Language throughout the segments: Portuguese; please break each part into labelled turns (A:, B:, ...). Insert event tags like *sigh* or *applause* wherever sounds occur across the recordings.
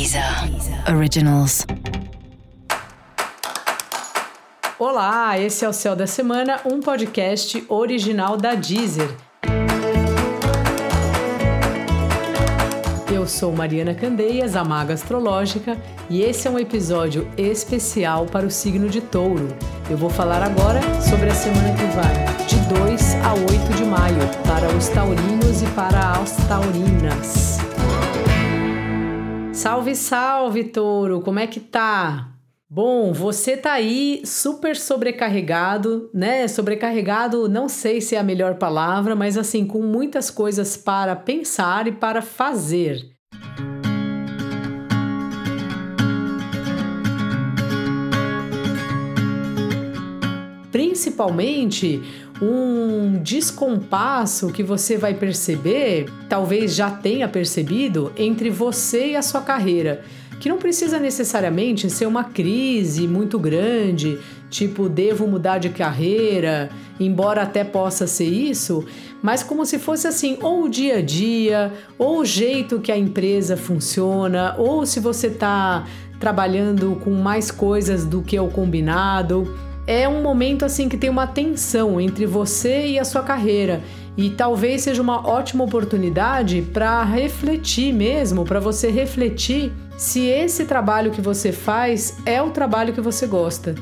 A: Deezer Originals.
B: Olá, esse é o Céu da Semana, um podcast original da Deezer. Eu sou Mariana Candeias, a Maga Astrológica, e esse é um episódio especial para o signo de Touro. Eu vou falar agora sobre a semana que vai de 2 a 8 de maio para os taurinos e para as taurinas. Salve, salve, touro! Como é que tá? Bom, você tá aí super sobrecarregado, né? Sobrecarregado, não sei se é a melhor palavra, mas assim, com muitas coisas para pensar e para fazer. Principalmente um descompasso que você vai perceber, talvez já tenha percebido, entre você e a sua carreira. Que não precisa necessariamente ser uma crise muito grande, tipo, devo mudar de carreira, embora até possa ser isso, mas como se fosse assim, ou o dia a dia, ou o jeito que a empresa funciona, ou se você está trabalhando com mais coisas do que o combinado é um momento assim que tem uma tensão entre você e a sua carreira e talvez seja uma ótima oportunidade para refletir mesmo, para você refletir se esse trabalho que você faz é o trabalho que você gosta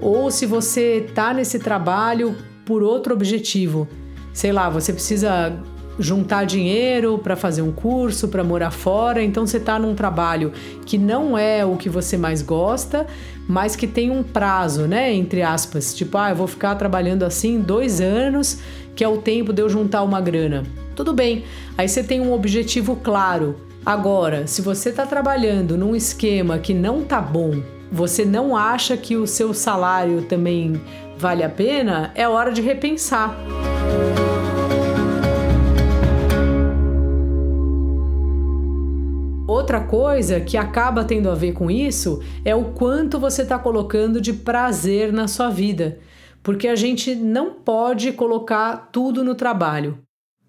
B: ou se você está nesse trabalho por outro objetivo. Sei lá, você precisa juntar dinheiro para fazer um curso, para morar fora, então você está num trabalho que não é o que você mais gosta, mas que tem um prazo, né? Entre aspas, tipo, ah, eu vou ficar trabalhando assim dois anos, que é o tempo de eu juntar uma grana. Tudo bem, aí você tem um objetivo claro. Agora, se você está trabalhando num esquema que não tá bom, você não acha que o seu salário também vale a pena, é hora de repensar. Outra coisa que acaba tendo a ver com isso é o quanto você está colocando de prazer na sua vida, porque a gente não pode colocar tudo no trabalho.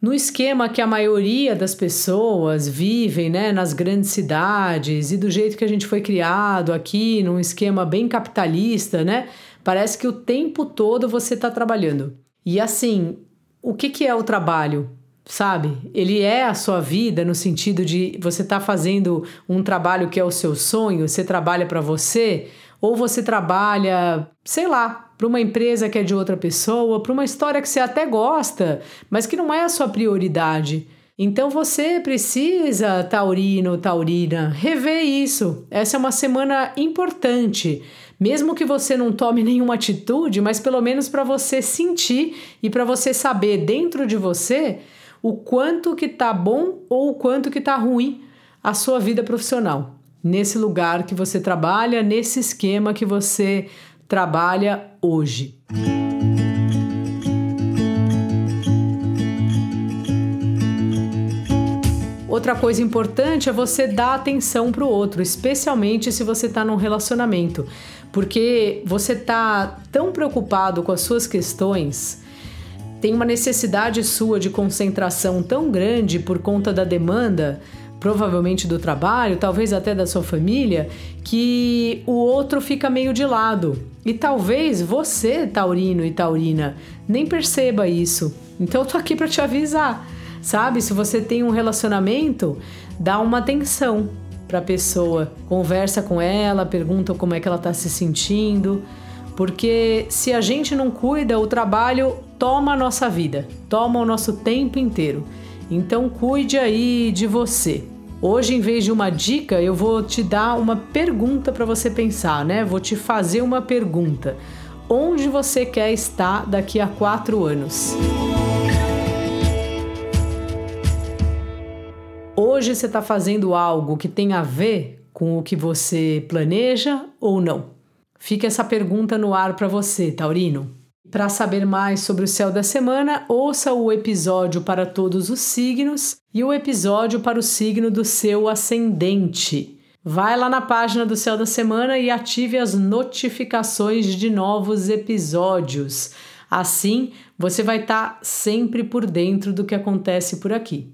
B: No esquema que a maioria das pessoas vivem, né, nas grandes cidades e do jeito que a gente foi criado aqui, num esquema bem capitalista, né, parece que o tempo todo você está trabalhando. E assim, o que, que é o trabalho? Sabe? Ele é a sua vida no sentido de você estar tá fazendo um trabalho que é o seu sonho, você trabalha para você, ou você trabalha, sei lá, para uma empresa que é de outra pessoa, para uma história que você até gosta, mas que não é a sua prioridade. Então você precisa, taurino, taurina, rever isso. Essa é uma semana importante. Mesmo que você não tome *laughs* nenhuma atitude, mas pelo menos para você sentir e para você saber dentro de você o quanto que tá bom ou o quanto que tá ruim a sua vida profissional. Nesse lugar que você trabalha, nesse esquema que você trabalha hoje. Outra coisa importante é você dar atenção para o outro, especialmente se você está num relacionamento, porque você está tão preocupado com as suas questões tem uma necessidade sua de concentração tão grande por conta da demanda, provavelmente do trabalho, talvez até da sua família, que o outro fica meio de lado. E talvez você, taurino e taurina, nem perceba isso. Então eu tô aqui para te avisar. Sabe, se você tem um relacionamento, dá uma atenção para a pessoa, conversa com ela, pergunta como é que ela está se sentindo, porque se a gente não cuida, o trabalho toma a nossa vida, toma o nosso tempo inteiro. Então cuide aí de você. Hoje, em vez de uma dica, eu vou te dar uma pergunta para você pensar, né? Vou te fazer uma pergunta. Onde você quer estar daqui a quatro anos? Hoje você está fazendo algo que tem a ver com o que você planeja ou não? Fica essa pergunta no ar para você, Taurino. Para saber mais sobre o céu da semana, ouça o episódio para todos os signos e o episódio para o signo do seu ascendente. Vai lá na página do Céu da Semana e ative as notificações de novos episódios. Assim, você vai estar tá sempre por dentro do que acontece por aqui.